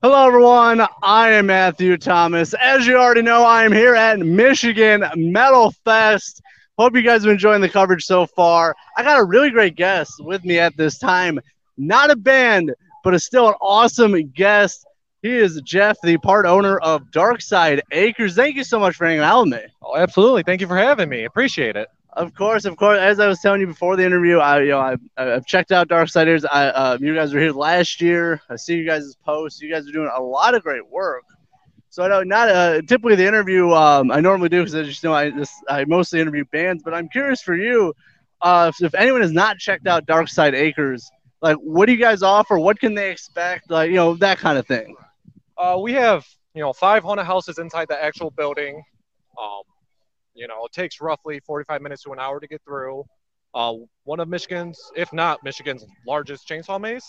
Hello, everyone. I am Matthew Thomas. As you already know, I am here at Michigan Metal Fest. Hope you guys are enjoying the coverage so far. I got a really great guest with me at this time. Not a band, but is still an awesome guest. He is Jeff, the part owner of DarkSyde Acres. Thank you so much for hanging out with me. Oh, absolutely. Thank you for having me. Appreciate it. Of course, of course. As I was telling you before the interview, I you know I, I've checked out Darksiders. I uh, you guys were here last year. I see you guys' posts. You guys are doing a lot of great work. So I know not uh, typically the interview um, I normally do because I just know I just I mostly interview bands. But I'm curious for you uh, if, if anyone has not checked out DarkSyde Acres, like what do you guys offer? What can they expect? Like you know that kind of thing. Uh, we have you know five haunted houses inside the actual building. Um, you know, it takes roughly 45 minutes to an hour to get through. Uh, one of Michigan's, if not Michigan's largest chainsaw maze.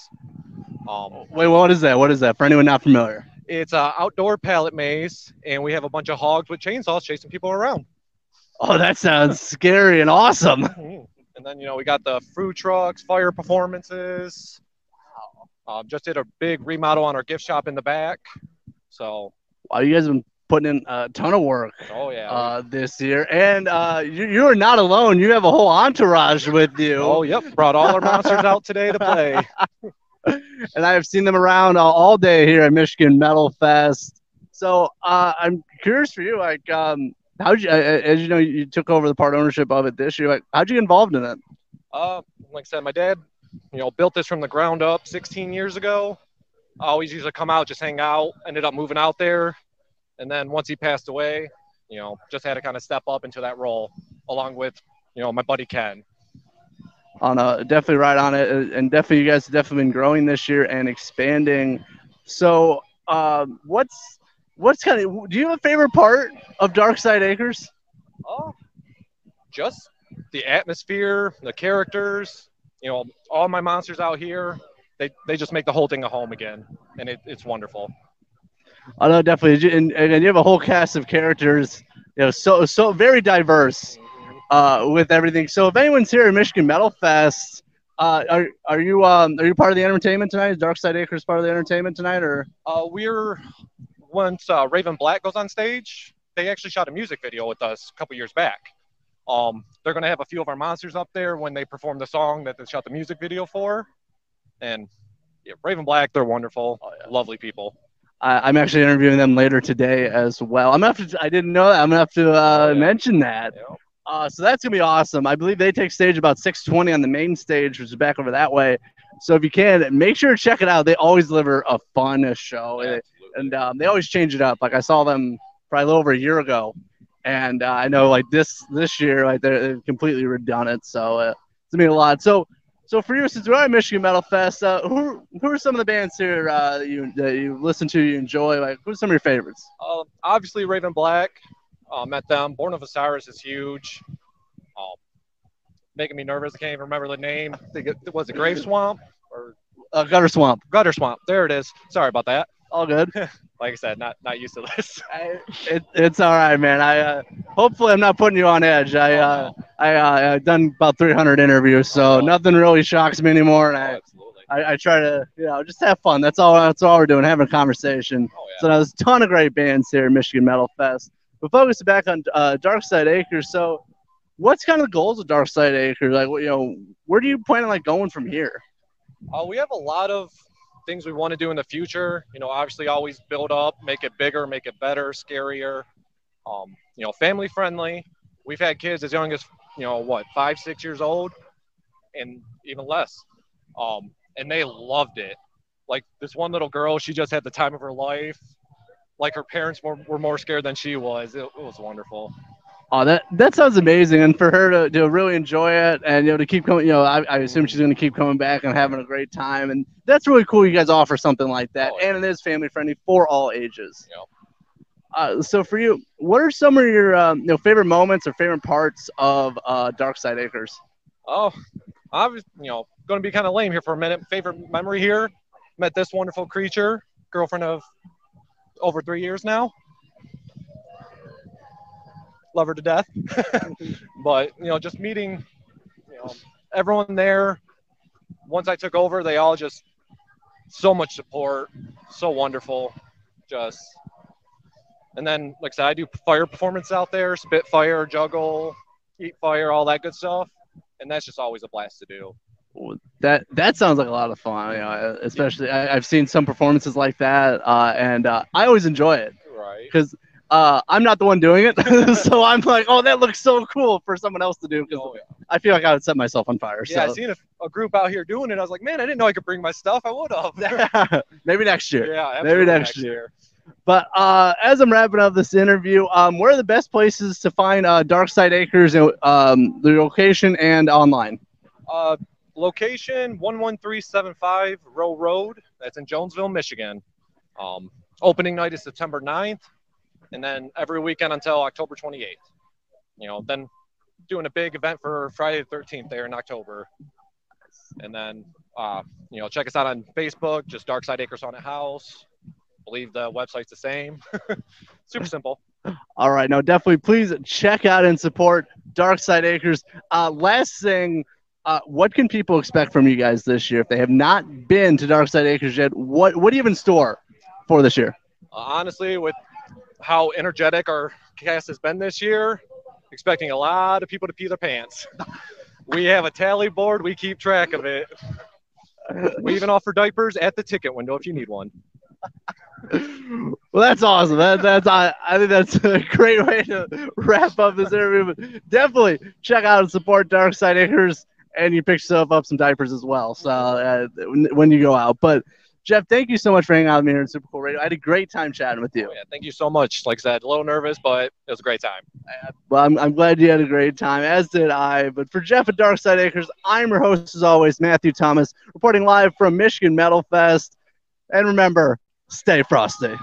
Um, Wait, what is that? What is that for anyone not familiar? it's an outdoor pallet maze, and we have a bunch of hogs with chainsaws chasing people around. Oh, that sounds scary and awesome. And then, you know, we got the food trucks, fire performances. Um, just did a big remodel on our gift shop in the back. So, Wow, you guys have been putting in a ton of work. oh yeah. uh, this year. And uh, you, you are not alone. You have a whole entourage with you. oh, yep. Brought all our monsters out today to play. And I have seen them around all, all day here at Michigan Metal Fest. So uh, I'm curious for you, like, um, how'd you, uh, as you know, you took over the part ownership of it this year. Like, how'd you get involved in it? Uh, like I said, my dad, you know, built this from the ground up 16 years ago. I always used to come out, just hang out. Ended up moving out there, and then once he passed away, you know, just had to kind of step up into that role, along with, you know, my buddy Ken. On a definitely right on it, uh, and definitely you guys have definitely been growing this year and expanding. So, um, what's what's kind of? Do you have a favorite part of DarkSyde Acres? Oh, just the atmosphere, the characters. You know, all my monsters out here, they they just make the whole thing a home again, and it, it's wonderful. I know definitely, and, and you have a whole cast of characters, you know, so so very diverse uh, with everything. So if anyone's here at Michigan Metal Fest, uh, are are you um are you part of the entertainment tonight? Is DarkSyde Acres part of the entertainment tonight, or Uh, we're once uh, Raven Black goes on stage, they actually shot a music video with us a couple years back. Um, they're gonna have a few of our monsters up there when they perform the song that they shot the music video for, and yeah, Raven Black, they're wonderful, lovely people. I, I'm actually interviewing them later today as well. I'm gonna have to. I didn't know that. I'm gonna have to uh, Oh, yeah. mention that. Know? Uh, so that's gonna be awesome. I believe they take stage about 6:20 on the main stage, which is back over that way. So if you can, make sure to check it out. They always deliver a fun show. It- and um, they always change it up. Like I saw them probably a little over a year ago, and uh, I know like this this year, like they're, they've completely redundant. So uh, it's gonna be a lot. So so for you, since we're at Michigan Metal Fest, uh, who who are some of the bands here uh, that you that you listen to, you enjoy? Like who's some of your favorites? Um, obviously, Raven Black, uh, met them. Born of Osiris is huge. Um, making me nervous. I can't even remember the name. I think it was it Grave Swamp or Uh, Gutter Swamp. Gutter Swamp. There it is. Sorry about that. All good. Like I said, not not used to this. I, it, it's all right, man. I uh, hopefully I'm not putting you on edge. I uh, I uh, I've done about 300 interviews, so Oh. nothing really shocks me anymore, and I. absolutely. I, I try to, you know, just have fun. That's all. That's all we're doing, having a conversation. Oh yeah. So there's a ton of great bands here at Michigan Metal Fest. But focusing back on uh, DarkSyde Acres. So, what's kind of the goals of DarkSyde Acres? Like, what- you know, where do you plan on like going from here? Uh, we have a lot of things we want to do in the future. You know, obviously, always build up, make it bigger, make it better, scarier. Um, you know, family friendly. We've had kids as young as you know what, five, six years old, and even less. Um, and they loved it. Like this one little girl, she just had the time of her life. Like her parents were, were more scared than she was. It, it was wonderful. Oh, that that sounds amazing, and for her to, to really enjoy it, and you know, to keep coming. You know, I, I assume she's going to keep coming back and having a great time, and that's really cool. You guys offer something like that, Oh, yeah. and it is family friendly for all ages. Yep. Uh, so for you, what are some of your um, you know favorite moments or favorite parts of uh, DarkSyde Acres? Oh, I was, you know, going to be kind of lame here for a minute. Favorite memory here: met this wonderful creature, girlfriend of over three years now. Love her to death. but you know, just meeting, you know, everyone there. Once I took over, they all just so much support, so wonderful. Just and then, like I said, I do fire performance out there, spit fire, juggle, eat fire, all that good stuff, and that's just always a blast to do. That that sounds like a lot of fun. You know, especially I, have seen some performances like that, uh, and uh, I always enjoy it. Right. Because uh, I'm not the one doing it, so I'm like, oh, that looks so cool for someone else to do. Oh, yeah. I feel like I would set myself on fire. Yeah, so. I seen a, a, group out here doing it. I was like, man, I didn't know I could bring my stuff. I would have. Maybe next year. Yeah, maybe next, next year. year. But uh, as I'm wrapping up this interview, um, where are the best places to find uh, DarkSyde Acres, um, the location and online? Uh, location 11375 Row Road. That's in Jonesville, Michigan. Um, opening night is September 9th, and then every weekend until October 28th. You know, then doing a big event for Friday the 13th there in October. And then, uh, you know, check us out on Facebook, just DarkSyde Acres Haunted House. I believe the website's the same. Super simple. All right. Now, definitely please check out and support DarkSyde Acres. Uh, last thing, uh, what can people expect from you guys this year? If they have not been to DarkSyde Acres yet, what, what do you have in store for this year? Uh, honestly, with how energetic our cast has been this year, expecting a lot of people to pee their pants. we have a tally board. We keep track of it. We even offer diapers at the ticket window if you need one. well, that's awesome. That, that's I, I think that's a great way to wrap up this interview. But definitely check out and support DarkSyde Acres, and you pick yourself up some diapers as well. So uh, when you go out, but Jeff, thank you so much for hanging out with me here in Super Cool Radio. I had a great time chatting with you. Oh, yeah, thank you so much. Like I said, a little nervous, but it was a great time. Uh, well, I'm, I'm glad you had a great time, as did I. But for Jeff at DarkSyde Acres, I'm your host, as always, Matthew Thomas, reporting live from Michigan Metal Fest. And remember, stay frosty.